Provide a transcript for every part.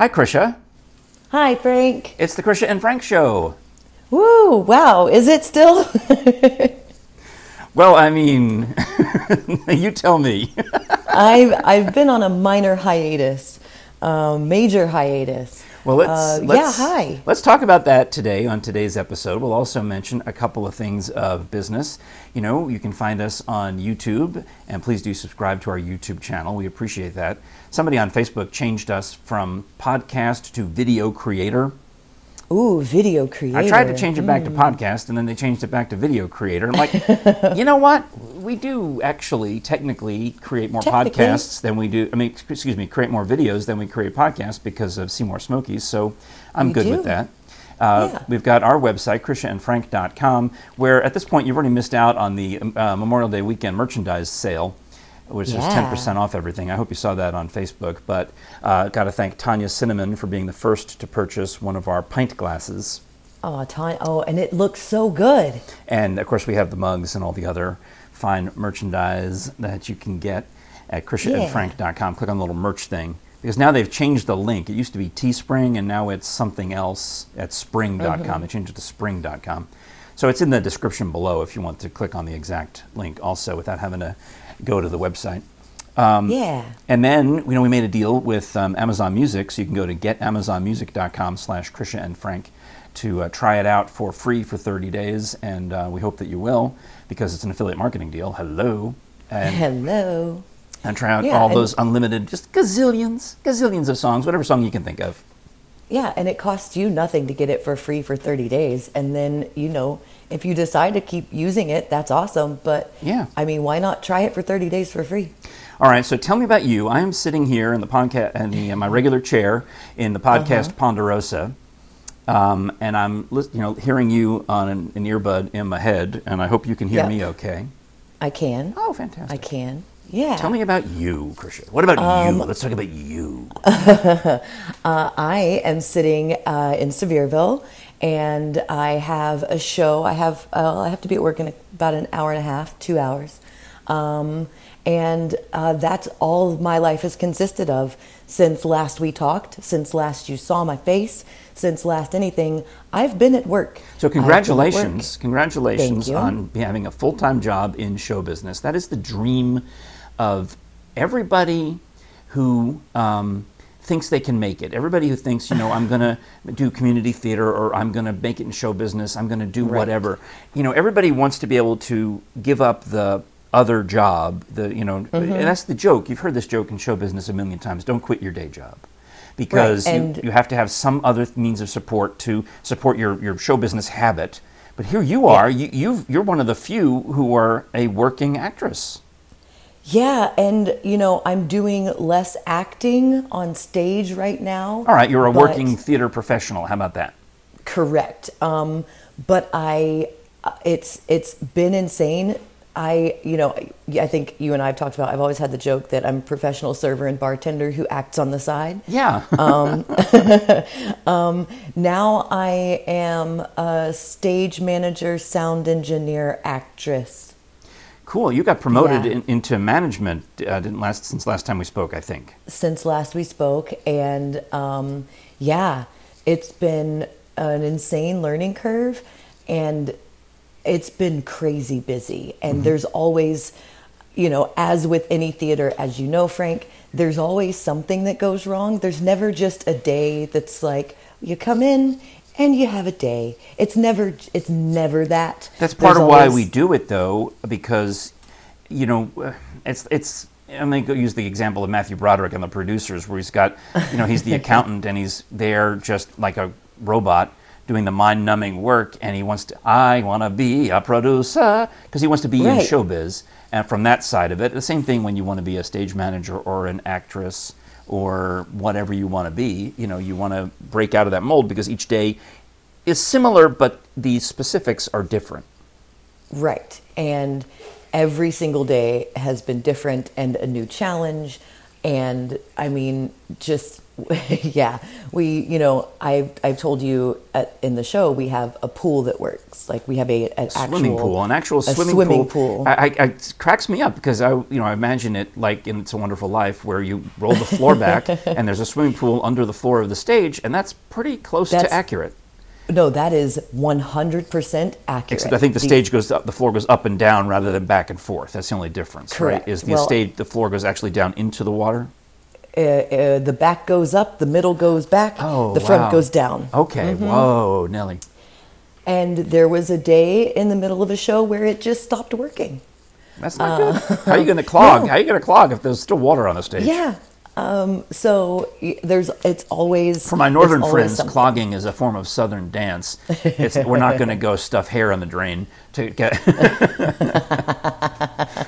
Hi, Krisha. Hi, Frank. It's the Krisha and Frank Show. Woo! Wow, is it still? Well, I mean, you tell me. I've I've been on a minor hiatus, um, major hiatus. Well, let's, Uh, let's yeah. Hi. Let's talk about that today on today's episode. We'll also mention a couple of things of business. You know, you can find us on YouTube, and please do subscribe to our YouTube channel. We appreciate that. Somebody on Facebook changed us from podcast to video creator. Ooh, video creator. I tried to change it back to podcast, and then they changed it back to video creator. I'm like, you know what? We do actually technically create more Technically. podcasts than we do. I mean, excuse me, create more videos than we create podcasts because of Seymour Smokies. So I'm good do. with that. Uh, Yeah. We've got our website, KrishaandFrank.com, where at this point you've already missed out on the uh, Memorial Day weekend merchandise sale, which is 10% off everything. I hope you saw that on Facebook. But uh, got to thank Tanya Cinnamon for being the first to purchase one of our pint glasses. Oh, Tanya. Oh, and it looks so good. And of course, we have the mugs and all the other fine merchandise that you can get at KrishaandFrank.com. Click on the little merch thing. Because now they've changed the link. It used to be Teespring, and now it's something else at spring.com. They changed it to spring.com. So it's in the description below if you want to click on the exact link also without having to go to the website. yeah. And then, you know, we made a deal with um, Amazon Music, so you can go to getamazonmusic.com slash Krisha and Frank to uh, try it out for free for 30 days, and uh, we hope that you will, because it's an affiliate marketing deal. Hello. And, Hello. and try out Yeah, all those unlimited, just gazillions, gazillions of songs, whatever song you can think of. Yeah, and it costs you nothing to get it for free for 30 days. And then, you know, if you decide to keep using it, that's awesome. But Yeah. I mean, why not try it for 30 days for free? All right, so tell me about you. I am sitting here in the podcast, in, the, in my regular chair in the podcast Ponderosa, um, and I'm, you know, hearing you on an, an earbud in my head, and I hope you can hear Yeah. me okay. I can. Oh, fantastic! I can. Yeah. Tell me about you, Krisha. What about Um, you? Let's talk about you. Uh, I am sitting uh, in Sevierville, and I have a show. I have uh, I have to be at work in about an hour and a half, two hours, um, and uh, that's all my life has consisted of since last we talked, since last you saw my face, since last anything. I've been at work. So at work. congratulations, congratulations on having a full-time job in show business. That is the dream of everybody who um, thinks they can make it. Everybody who thinks, you know, I'm going to do community theater or I'm going to make it in show business. I'm going to do Right. whatever. You know, everybody wants to be able to give up the other job. The you know, Mm-hmm. and that's the joke. You've heard this joke in show business a million times. Don't quit your day job. Because you, you have to have some other means of support to support your, your show business habit. But here you are, you, you've, you're one of the few who are a working actress. Yeah, and you know, I'm doing less acting on stage right now. All right, you're a working theater professional. How about that? Correct. Um, but I, uh, it's it's been insane. I, you know, I think you and I have talked about. I've always had the joke that I'm a professional server and bartender who acts on the side. Yeah. Um, um, now I am a stage manager, sound engineer, actress. Cool. You got promoted Yeah. in, into management uh, didn't last since last time we spoke, I think. since last we spoke and um, yeah it's been an insane learning curve and it's been crazy busy and there's always you know as with any theater as you know frank there's always something that goes wrong there's never just a day that's like you come in and you have a day it's never it's never that That's part There's of why always- we do it, though, because you know it's it's. I'm going to use the example of Matthew Broderick and the producers, where he's got, you know, he's the accountant and he's there just like a robot doing the mind-numbing work, and he wants to. I want to be a producer because he wants to be in Right. showbiz, and from that side of it, the same thing when you want to be a stage manager or an actress or whatever you want to be. You know, you want to break out of that mold because each day is similar, but the specifics are different. Right. And every single day has been different and a new challenge. And I mean, just yeah, we, you know, I've, I've told you at, in the show, we have a pool that works. Like we have a, an swimming actual, pool, an actual swimming, swimming pool. I, I, I- it cracks me up because I, you know, I imagine it like in It's a Wonderful Life, where you roll the floor back and there's a swimming pool under the floor of the stage, and that's pretty close That's to accurate. no, that is 100% accurate. Except I think the stage goes up, the floor goes up and down rather than back and forth. That's the only difference, Correct. right? Is the Well- stage the floor goes actually down into the water? Uh, uh, the back goes up, the middle goes back, Oh, the front wow. goes down. Okay, Mm-hmm. whoa, Nelly. And there was a day in the middle of a show where it just stopped working. That's not good. How are you going to clog? Uh, no. How are you going to clog if there's still water on the stage? Yeah. Um, so there's, it's always For my northern friends, something. clogging is a form of southern dance. It's, we're not going to go stuff hair on the drain to get.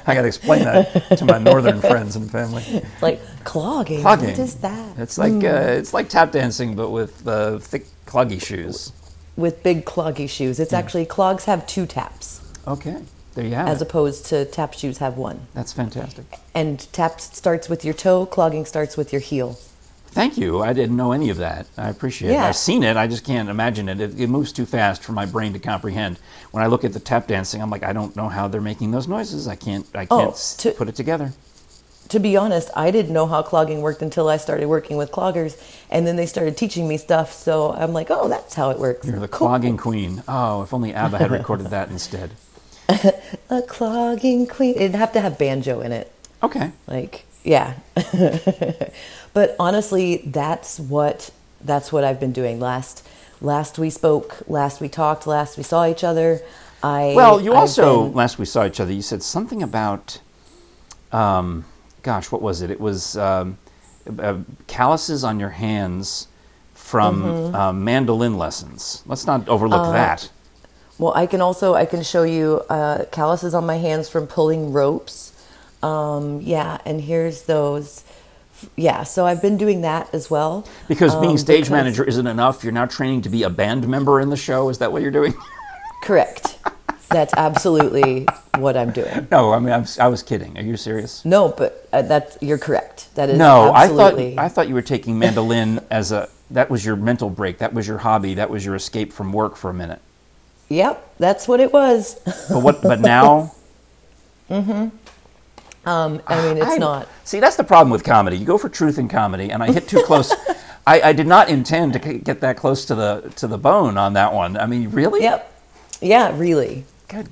I got to explain that to my northern friends and family. like clogging. Clogging. What is that? It's like uh, it's like tap dancing, but with uh, thick cloggy shoes. With big cloggy shoes. It's actually clogs have two taps Okay, there you have as it. opposed to tap shoes have one. That's fantastic. And tap starts with your toe, clogging starts with your heel. Thank you. I didn't know any of that. I appreciate it. I've seen it. I just can't imagine it. it. It moves too fast for my brain to comprehend. When I look at the tap dancing, I'm like, I don't know how they're making those noises. I can't. I Oh, can't s to- put it together. To be honest, I didn't know how clogging worked until I started working with cloggers, and then they started teaching me stuff. So I'm like, oh, that's how it works. You're the Cool. clogging queen. Oh, if only ABBA had recorded that instead. A clogging queen. It'd have to have banjo in it. Okay. Like, yeah. but honestly, that's what that's what I've been doing. Last last we spoke, last we talked, last we saw each other. I Well, you I've also been- last we saw each other, you said something about, um, gosh, what was it? It was um, uh, calluses on your hands from Mm-hmm. uh, mandolin lessons. Let's not overlook Uh, that. Well, I can also I can show you uh, calluses on my hands from pulling ropes. Um, yeah, and here's those. Yeah, so I've been doing that as well. Because being um, stage because- manager isn't enough. You're now training to be a band member in the show. Is that what you're doing? Correct. That's absolutely what I'm doing. no, I mean I'm, I was kidding. Are you serious? No, but uh, that's you're correct. That is No, I thought. I thought you were taking mandolin as a that was your mental break. That was your hobby. That was your escape from work for a minute. Yep, that's what it was. But what? But now. Mm-hmm. Um, I mean, it's I- not. See, that's the problem with comedy. You go for truth in comedy, and I hit too close. I, I did not intend to get that close to the to the bone on that one. I mean, really? Yep. Yeah, really.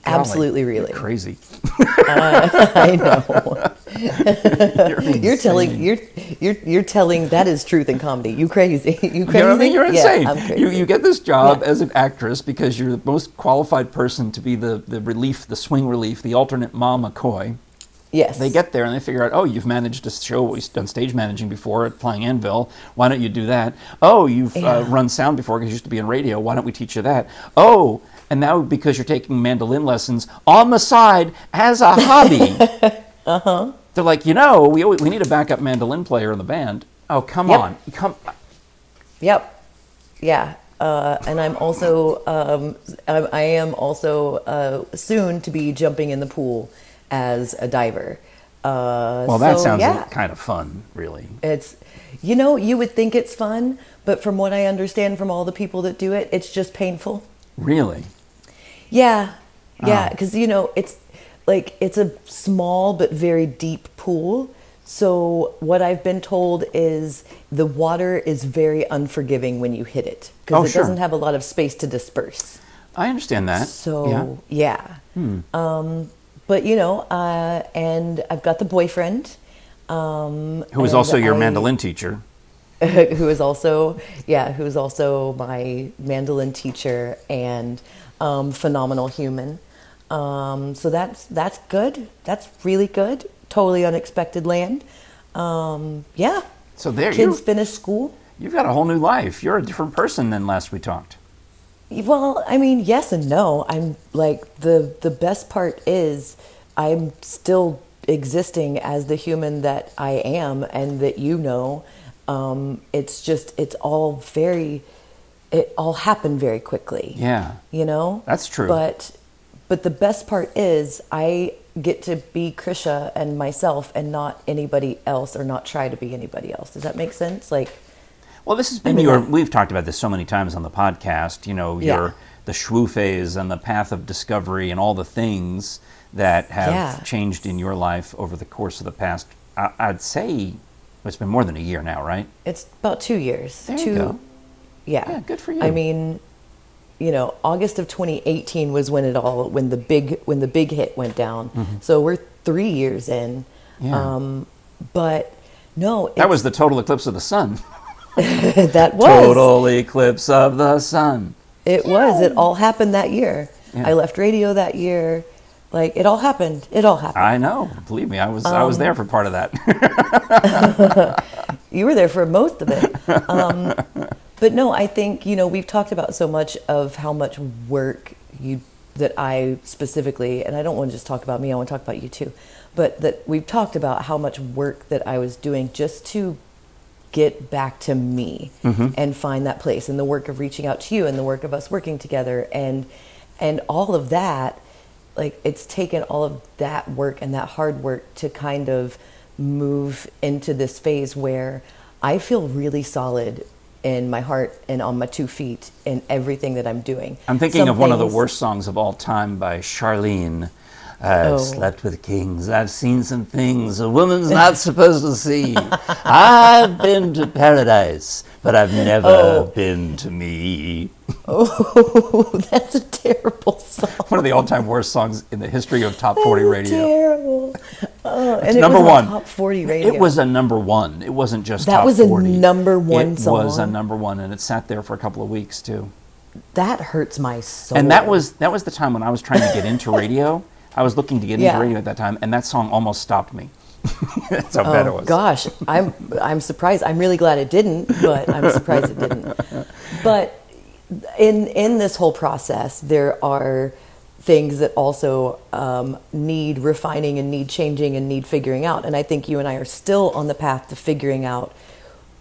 Absolutely, You're really. crazy. I know. You're, You're telling you're you're you're telling that is truth in comedy. You crazy. You crazy. You know I mean? You're Yeah, insane. Crazy. you, you get this job Yeah. as an actress because you're the most qualified person to be the, the relief, the swing relief, the alternate Mom McCoy. yes. They get there and they figure out, oh, you've managed a show, you've done stage managing before at Flying Anvil. Why don't you do that? Oh, you've uh, run sound before because you used to be in radio. Why don't we teach you that? Oh, and now because you're taking mandolin lessons on the side as a hobby. uh huh. They're like, you know, we, always, we need a backup mandolin player in the band. Oh, come Yep. on. Come. Yep. Yeah. Uh, and I'm also um, I, I am also uh, soon to be jumping in the pool as a diver. Uh, Well, that so, sounds yeah. kind of fun, really. It's, you know, you would think it's fun, but from what I understand from all the people that do it, it's just painful. Really? Yeah, yeah, Oh. because you know it's like it's a small but very deep pool. So what I've been told is the water is very unforgiving when you hit it because Oh, it sure. doesn't have a lot of space to disperse. I understand that. So yeah. Hmm. um, but you know, uh, and I've got the boyfriend. Um, Who is also your I- mandolin teacher. who is also yeah who is also my mandolin teacher and um, phenomenal human um, so that's that's good. That's really good. Totally unexpected land. Um, yeah. So there you kids finish school. You've got a whole new life. You're a different person than last we talked. well i mean yes and no. I'm like the the best part is i'm still existing as the human that i am and that you know. Um, it's just it's all very it all happened very quickly. Yeah. you know? That's true. but but the best part is i get to be krisha and myself and not anybody else or not try to be anybody else does that make sense like Well, this has been mean, your. We've talked about this so many times on the podcast. You know, Yeah. your the schwoo phase and the path of discovery and all the things that have Yeah. changed in your life over the course of the past. I, I'd say it's been more than a year now, right? It's about two years. There you two, go. Yeah. Yeah, good for you. I mean, you know, August of 2018 was when it all when the big when the big hit went down. So we're three years in. Mm-hmm. Yeah. Um, but no, That was the total eclipse of the sun. that was Total eclipse of the sun. It was. It all happened that year. Yeah. I left radio that year. Like it all happened. It all happened. I know. Believe me, I was I was Um, there for part of that. you were there for most of it. Um, but no, I think you know we've talked about so much of how much work you that I specifically, and I don't want to just talk about me. I want to talk about you too. But that we've talked about how much work that I was doing just to get back to me mm-hmm. and find that place and the work of reaching out to you and the work of us working together and and all of that like it's taken all of that work and that hard work to kind of move into this phase where I feel really solid in my heart and on my two feet in everything that I'm doing. I'm thinking Some of one of the worst songs of all time by Charlene. I've Oh. slept with kings. I've seen some things a woman's not supposed to see. I've been to paradise, but I've never Oh. been to me. Oh, that's a terrible song. One of the all-time worst songs in the history of top 40 That's radio. Terrible. Oh, and it number was one. top 40 radio. It was a number one. It wasn't just That top was a 40. number one song. It was a number one, and it sat there for a couple of weeks too. that hurts my soul. And that was that was the time when I was trying to get into radio. I was looking to get Yeah. into radio at that time, and that song almost stopped me. That's how bad oh, it Oh was. gosh, I'm I'm surprised. I'm really glad it didn't, but I'm surprised it didn't. But in in this whole process, there are things that also um, need refining and need changing and need figuring out. And I think you and I are still on the path to figuring out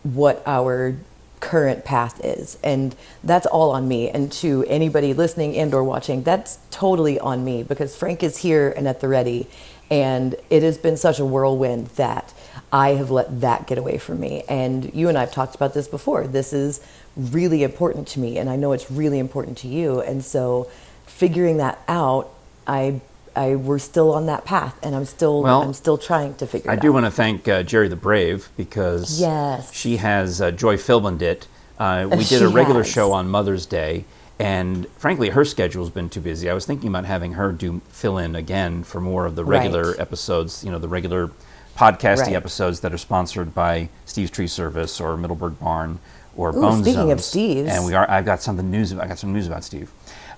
what our current path is. And that's all on me. And to anybody listening and or watching that's totally on me because frank is here and at the ready. And it has been such a whirlwind that i have let that get away from me. And you and i've talked about this before. This is really important to me and i know it's really important to you and so figuring that out i i we're still on that path and i'm still Well, i'm still trying to figure it out. I do out want to thank uh, Jerry the Brave because Yes. she has uh, Joy filmed it. Uh, we did a regular has. show on Mother's Day, and frankly, her schedule's been too busy. I was thinking about having her do fill in again for more of the regular Right. episodes. You know, the regular podcasty Right. episodes that are sponsored by Steve's Tree Service or Middleburg Barn or Ooh, Bone speaking of Zones. Steve's. and we are. I've got something news. I got some news about Steve.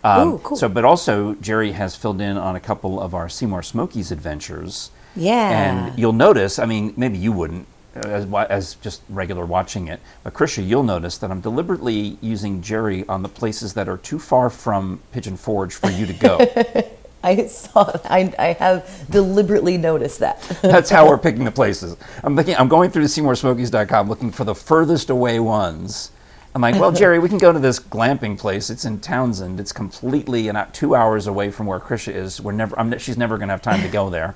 Um, Ooh, cool. So, but also Jerry has filled in on a couple of our Seymour Smokies adventures. Yeah. And you'll notice, I mean, maybe you wouldn't as, as just regular watching it, but Krisha, you'll notice that I'm deliberately using Jerry on the places that are too far from Pigeon Forge for you to go. I saw. I, I have deliberately noticed that. That's how we're picking the places. I'm looking. I'm going through the SeymourSmokies.com looking for the furthest away ones. I'm like, well, Jerry, we can go to this glamping place. It's in Townsend. It's completely about two hours away from where Krisha is. We're never. I'm, she's never going to have time to go there.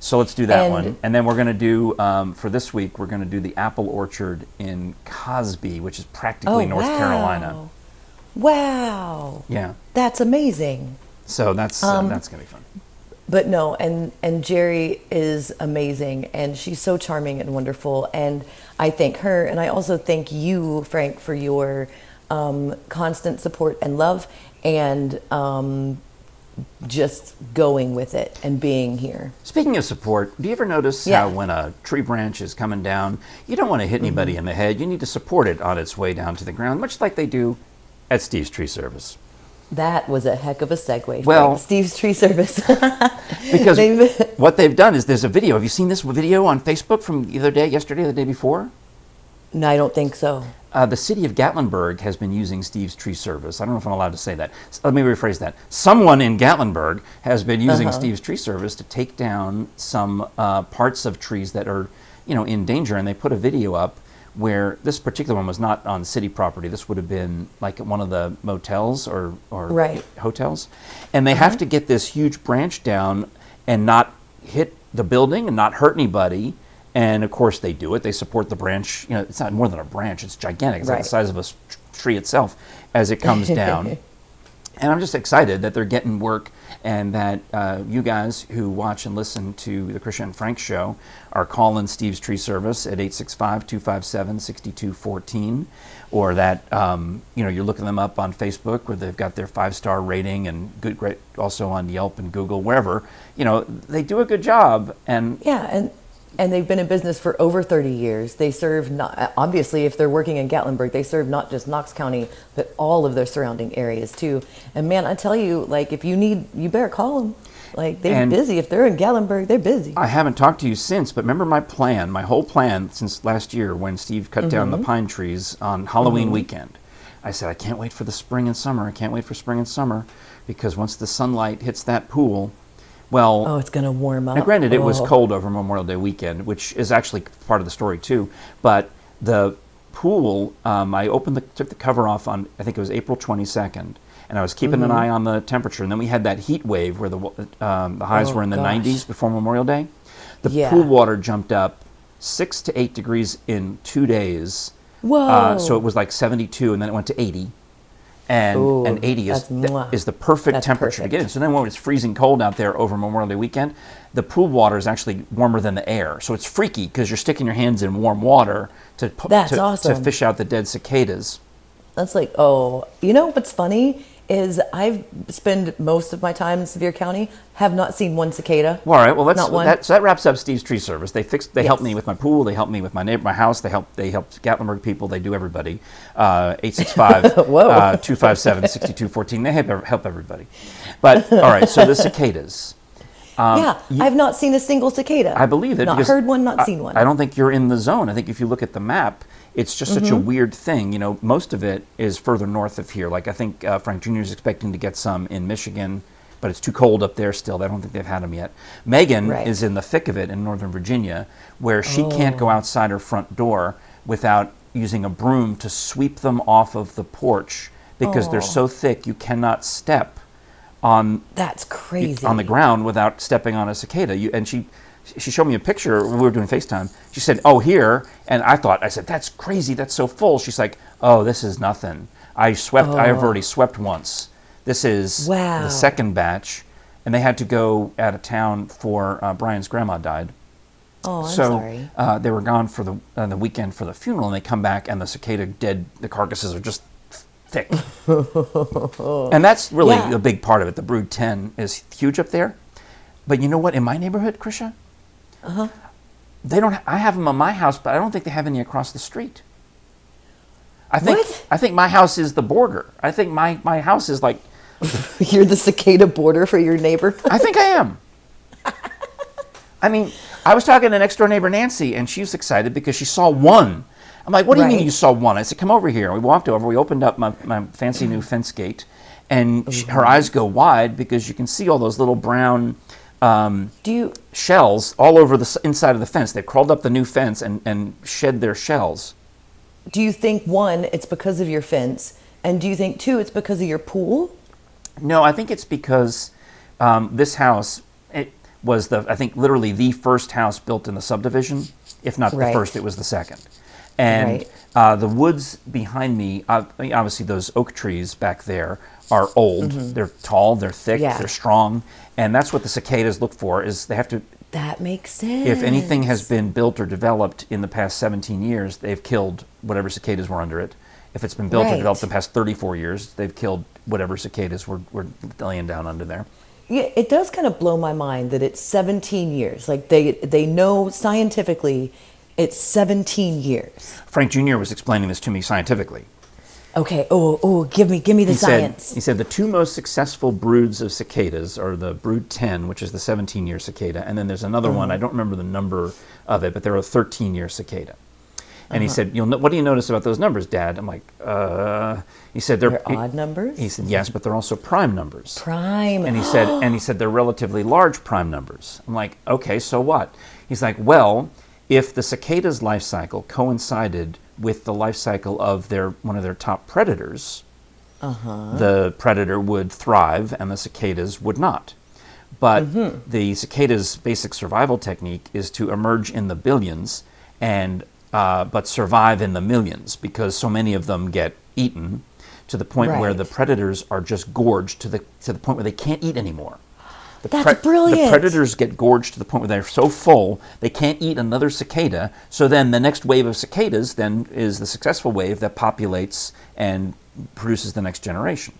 So let's do that And- one. And then we're going to do um, for this week. We're going to do the apple orchard in Cosby, which is practically North Carolina. Oh, Wow. Yeah. That's amazing. So that's uh, that's going to be fun. But no, and and Jerry is amazing, and she's so charming and wonderful, and I thank her, and I also thank you, Frank, for your um, constant support and love, and um, just going with it and being here. Speaking of support, do you ever notice Yeah. Mm-hmm. how when a tree branch is coming down, you don't want to hit anybody in the head. You need to support it on its way down to the ground, much like they do at Steve's Tree Service. That was a heck of a segue. Well-. Steve's Tree Service. Because They've- what they've done is there's a video. Have you seen this video on Facebook from the other day, yesterday, or the day before? no, I don't think so. Uh, the city of Gatlinburg has been using Steve's Tree Service. I don't know if I'm allowed to say that. S- let me rephrase that. Someone in Gatlinburg has been using Uh-huh. Steve's Tree Service to take down some uh, parts of trees that are, you know, in danger, and they put a video up where this particular one was not on city property. This would have been like at one of the motels or, or Right. hotels, and they have uh-huh. to get this huge branch down and not hit the building and not hurt anybody. And of course, they do it. They support the branch. You know, it's not more than a branch; it's gigantic. It's like the size of a tree itself as it comes down. And I'm just excited that they're getting work and that uh, you guys who watch and listen to the Krisha and Frank show are calling Steve's Tree Service at 865 257 6214. Or that um, you know you're looking them up on Facebook where they've got their five star rating and good great also on Yelp and Google wherever you know they do a good job and Yeah, and and they've been in business for over 30 years. They serve not obviously if they're working in Gatlinburg, they serve not just Knox County, but all of their surrounding areas too. And man, I tell you, like if you need, you better call them. Like they're And- busy. If they're in Gatlinburg, they're busy. I haven't talked to you since, but remember my plan, my whole plan since last year when Steve cut down Mm-hmm. the pine trees on Halloween weekend. I said, I can't wait for the spring and summer. I can't wait for spring and summer because once the sunlight hits that pool, well, oh, it's gonna warm up. now, granted, it was Oh. cold over Memorial Day weekend, which is actually part of the story too. But the pool, um, I opened the took the cover off on I think it was April 22nd, and I was keeping Mm-hmm. an eye on the temperature. And then we had that heat wave where the um, the highs Oh, were in the gosh. 90s before Memorial Day. The Yeah. pool water jumped up six to eight degrees in two days. Whoa. Uh, so it was like 72, and then it went to 80. And, Ooh, and 80 is, that's is the perfect That's temperature to get in. So then when it's freezing cold out there over Memorial Day weekend, the pool water is actually warmer than the air. So it's freaky because you're sticking your hands in warm water to, to, to fish out the dead cicadas. That's like, oh, you know what's funny is I've spent most of my time in Sevier County, have not seen one cicada. Well, all right. Well, that's Not one. that. So that wraps up Steve's Tree Service. They fixed. They helped me with my pool. They helped me with my neighbor, my house. They helped. They helped Gatlinburg people. They do everybody. Uh, 865 Whoa. uh, 257 6214. They help, help everybody. But all right. So the cicadas. yeah, I've not seen a single cicada. Um, I believe it. Not heard one, not I- seen one. I don't think you're in the zone. I think if you look at the map, it's just such a Mm-hmm. weird thing. You know, most of it is further north of here. Like I think uh, Frank Jr. is expecting to get some in Michigan, but it's too cold up there still. I don't think they've had them yet. Megan Right. is in the thick of it in Northern Virginia, where she can't Oh. go outside her front door without using a broom to sweep them off of the porch because they're Oh. so thick you cannot step on That's crazy. on the ground without stepping on a cicada. You, and she she showed me a picture when we were doing FaceTime. She said, "Oh, here," and I thought, I said, "That's crazy. That's so full." She's like, "Oh, this is nothing. I swept. I have already swept once. This is Wow. the second batch." And they had to go out of town for uh, Brian's grandma died. Oh, I'm so sorry. Uh, they were gone for the uh, the weekend for the funeral, and they come back, and the cicada dead. The carcasses are just thick, and that's really Yeah. a big part of it. The brood ten is huge up there, but you know what? In my neighborhood, Krisha, Uh-huh. they don't. I have them on my house, but I don't think they have any across the street. I think What? I think my house is the border. I think my my house is like. You're the cicada border for your neighbor. I think I am. I mean, I was talking to next door neighbor Nancy, and she was excited because she saw one. I'm like, what do you mean you saw one? I said, come over here. We walked over. We opened up my, my fancy new fence gate, and she, her eyes go wide because you can see all those little brown um, Do you? shells all over the inside of the fence. They crawled up the new fence and, and shed their shells. Do you think one, it's because of your fence, and do you think two, it's because of your pool? No, I think it's because um, this house it was the I think literally the first house built in the subdivision. If not Right. the first, it was the second. And Right. uh, the woods behind me, uh, obviously those oak trees back there are old. They're tall, they're thick, Mm-hmm. Yeah. they're strong, and that's what the cicadas look for. Is they have to That makes sense. if anything has been built or developed in the past 17 years, they've killed whatever cicadas were under it. If it's been built or developed in the past 34 years, they've killed whatever cicadas were, were laying down under there. Yeah, it does kind of blow my mind that it's 17 years. Like they they know scientifically it's 17 years. Frank Jr. was explaining this to me scientifically. Okay. Oh, oh, give me give me the He science. said, he said the two most successful broods of cicadas are the brood 10, which is the 17 year cicada, and then there's another one, Uh-huh. I don't remember the number of it, but they're a 13 year cicada. And he Uh-huh. said, You'll What do you notice about those numbers, Dad? I'm like, uh, he said, They're, They're odd numbers? He said, Yes, but they're also prime numbers. Prime. And he said, and he said they're relatively large prime numbers. I'm like, okay, so what? He's like, well, if the cicada's life cycle coincided with the life cycle of their one of their top predators, Uh-huh. the predator would thrive and the cicadas would not. But the cicada's basic survival technique is to emerge in the billions and uh, but survive in the millions because so many of them get eaten to the point where the predators are just gorged to the to the point where they can't eat anymore. The That's The brilliant. predators get gorged to the point where they're so full they can't eat another cicada. So then the next wave of cicadas then is the successful wave that populates and produces the next generation.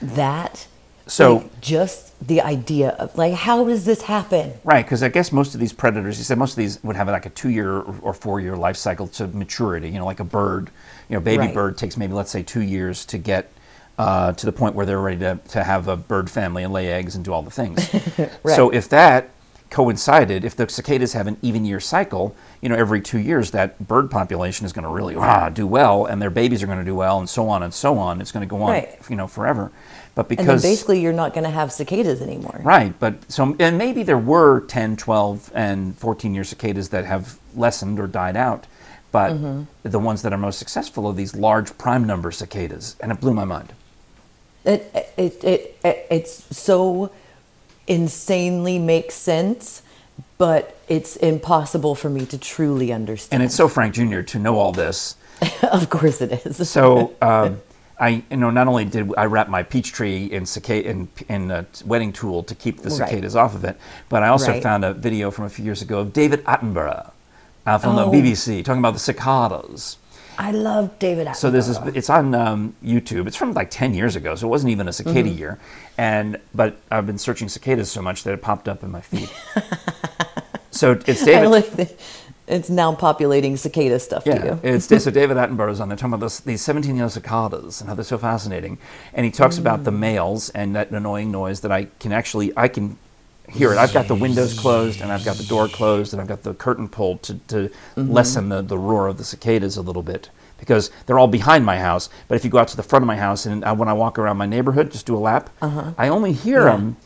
That So- like, just the idea of like how does this happen? Right, because I guess most of these predators, you said most of these would have like a two-year or- or four-year life cycle to maturity. You know, like a bird. You know, baby Right. bird takes maybe let's say two years to get uh, to the point where they're ready to, to have a bird family and lay eggs and do all the things. Right. So if that coincided, if the cicadas have an even year cycle, you know, every two years that bird population is going to really ah, do well, and their babies are going to do well, and so on and so on. It's going to go on, Right. you know, forever. But because basically you're not going to have cicadas anymore. Right, but so and maybe there were 10, 12 and 14 year cicadas that have lessened or died out, but Mm-hmm. the ones that are most successful are these large prime number cicadas, and it blew my mind. It, it, it, it, it's so insanely makes sense, but it's impossible for me to truly understand. And it's so Frank Jr. to know all this. of course it is. So um, I, you know, not only did I wrap my peach tree in cicada in, in a wedding tulle to keep the Right. cicadas off of it, but I also Right. found a video from a few years ago of David Attenborough uh, from Oh. the BBC talking about the cicadas. I love David Attenborough. So this is it's on um, YouTube. It's from like ten years ago, so it wasn't even a cicada Mm-hmm. year. And but I've been searching cicadas so much that it popped up in my feed. so it's David. like it's now populating cicada stuff yeah, to you. it's so David Attenborough's on there talking about this, these 17 year cicadas and how they're so fascinating. And he talks about Mm. the males and that annoying noise that I can actually I can hear it. I've got the windows closed and I've got the door closed and I've got the curtain pulled to, to Mm-hmm. lessen the, the roar of the cicadas a little bit because they're all behind my house. But if you go out to the front of my house and uh, when I walk around my neighborhood, just do a lap, I only hear Uh-huh. Yeah. them.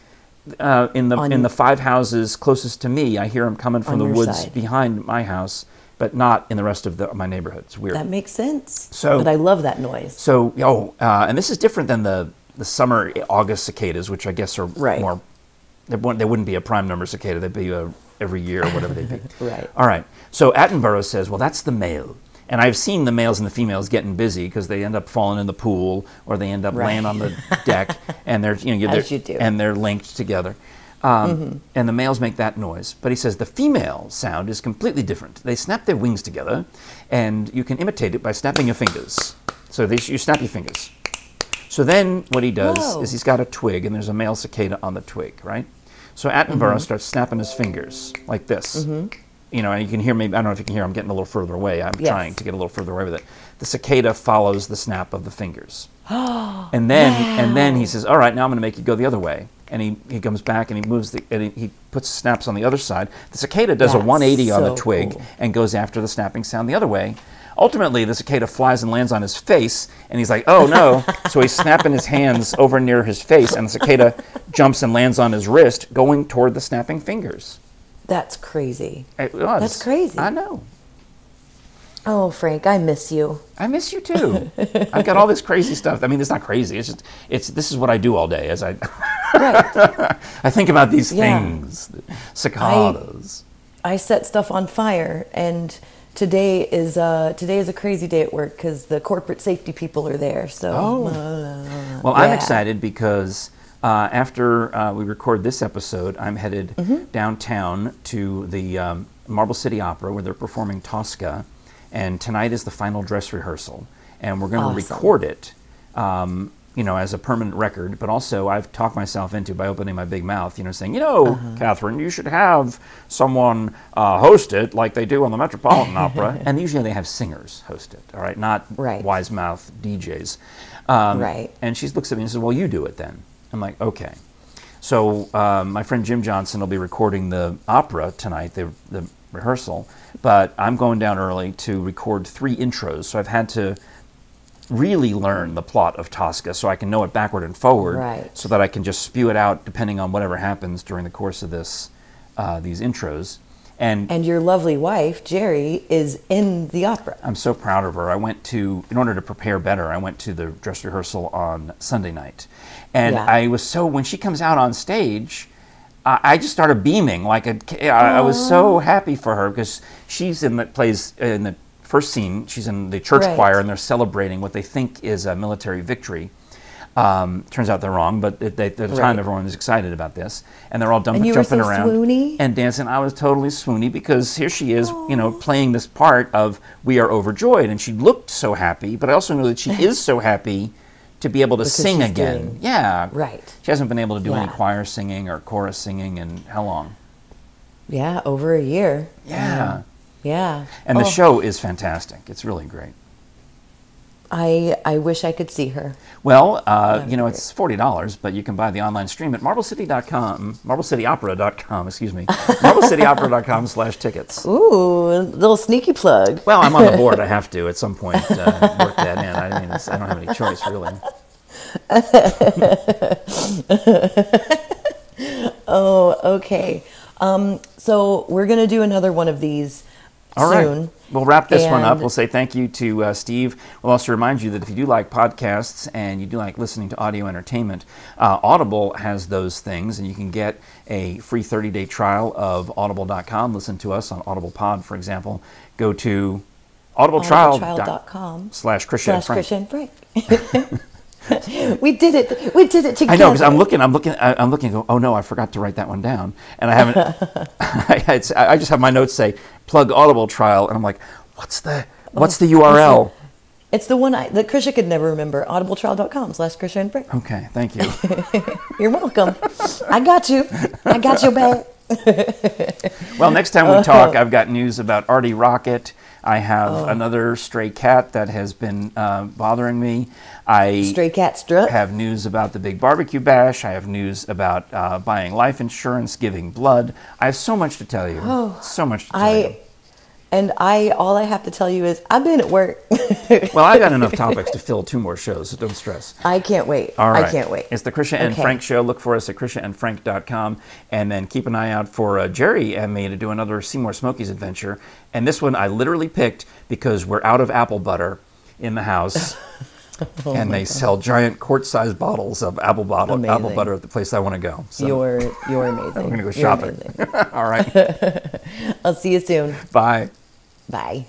Uh, in the On- in the five houses closest to me, I hear them coming from the woods side. behind my house, but not in the rest of the, my neighborhood. It's weird. That makes sense. So- but I love that noise. So, oh, uh, and this is different than the, the summer August cicadas, which I guess are Right. more. Wouldn't, they wouldn't be a prime number cicada. They'd be a, every year or whatever they'd be. Right. All right. So Attenborough says, well, that's the male. And I've seen the males and the females getting busy because they end up falling in the pool or they end up Right. laying on the deck and they're you know they're, you do. and they're linked together. Um, And the males make that noise. But he says the female sound is completely different. They snap their wings together, and you can imitate it by snapping your fingers. So they, you snap your fingers. So then what he does Whoa. is he's got a twig, and there's a male cicada on the twig, right? So Attenborough mm-hmm. starts snapping his fingers like this. Mm-hmm. You know, and you can hear maybe, I don't know if you can hear, I'm getting a little further away. I'm Yes. trying to get a little further away with it. The cicada follows the snap of the fingers. and then and then he says, "All right, now I'm going to make you go the other way." And he, he comes back and he moves the and he, he puts snaps on the other side. The cicada does a That's 180 on the twig cool. and goes after the snapping sound the other way. Ultimately, the cicada flies and lands on his face, and he's like, "Oh no!" so he's snapping his hands over near his face, and the cicada jumps and lands on his wrist, going toward the snapping fingers. That's crazy. It was. That's crazy. I know. Oh, Frank, I miss you. I miss you too. I've got all this crazy stuff. I mean, it's not crazy. It's just it's this is what I do all day. As I Right. I think about these Yeah. things, cicadas. I set stuff on fire, and today is uh, today is a crazy day at work because the corporate safety people are there. So Oh. well, I'm excited because uh, after uh, we record this episode, I'm headed Mm-hmm. downtown to the um, Marble City Opera where they're performing Tosca, and tonight is the final dress rehearsal, and we're going to Awesome. record it. Um, you know, as a permanent record, but also I've talked myself into by opening my big mouth, you know, saying, you know, Uh-huh. Catherine, you should have someone uh, host it like they do on the Metropolitan Opera. And usually they have singers host it, all right, not Right. wise mouth DJs. Um, Right. And she looks at me and says, well, you do it then. I'm like, okay. So um, my friend Jim Johnson will be recording the opera tonight, the, the rehearsal, but I'm going down early to record three intros. So I've had to really learn the plot of Tosca so I can know it backward and forward Right. so that I can just spew it out depending on whatever happens during the course of this uh, these intros. And, And your lovely wife, Jerry, is in the opera. I'm so proud of her. I went to, in order to prepare better, I went to the dress rehearsal on Sunday night. And Yeah. I was so, when she comes out on stage, I I just started beaming like a. I I was so happy for her because she's in the plays in the first scene. She's in the church Right. choir and they're celebrating what they think is a military victory. Um, turns out they're wrong, but at the, at the time everyone was excited about this, and they're all dump- And jumping so around swoony? and dancing. I was totally swoony because here she is, you know, playing this part of "We Are Overjoyed," and she looked so happy. But I also know that she is so happy to be able to Because sing again. doing- yeah, Right. She hasn't been able to do any choir singing or chorus singing in how long? Yeah, over a year. Yeah. Yeah. And the Oh, show is fantastic. It's really great. I I wish I could see her. Well, uh, you know, great. it's forty dollars, but you can buy the online stream at marblecity.com, marblecityopera.com, excuse me, marblecityopera.com slash tickets. Ooh, a little sneaky plug. Well, I'm on the board. I have to at some point uh, work that in. I mean, it's, I don't have any choice really. Oh, okay. Um, so we're gonna do another one of these All right, soon. We'll wrap this one up. We'll say thank you to uh, Steve. We'll also remind you that if you do like podcasts and you do like listening to audio entertainment, uh, Audible has those things, and you can get a free 30 day trial of audible.com. Listen to us on Audible Pod, for example. Go to audibletrial.com slash Christian slash Frank. We did it. We did it together. I know because I'm looking, I'm looking, I- I'm looking. Go, oh no, I forgot to write that one down, and I haven't. I, it's- I just have my notes say plug Audible trial, and I'm like, what's the what's the oh, URL? It's the one I, that Krisha could never remember. Audibletrial.com slash Krisha and Frank. Okay, thank you. You're welcome. I got you. I got your back. Well, next time we talk, I've got news about Artie Rocket. I have another stray cat that has been uh, bothering me. I Stray cat strut. have news about the big barbecue bash. I have news about uh, buying life insurance, giving blood. I have so much to tell you. so much to tell you. And I all I have to tell you is I've been at work. Well, I got enough topics to fill two more shows, so don't stress. I can't wait. All right. I can't wait. It's the Krisha and Okay. Frank show. Look for us at krishaandfrank.com. And then keep an eye out for uh, Jerry and me to do another Seymour Smokies adventure. And this one I literally picked because we're out of apple butter in the house. Oh and they sell giant quart-sized bottles of apple bottle apple butter at the place I want to go. So You're you're amazing. I'm gonna go shopping. all right. I'll see you soon. Bye. Bye.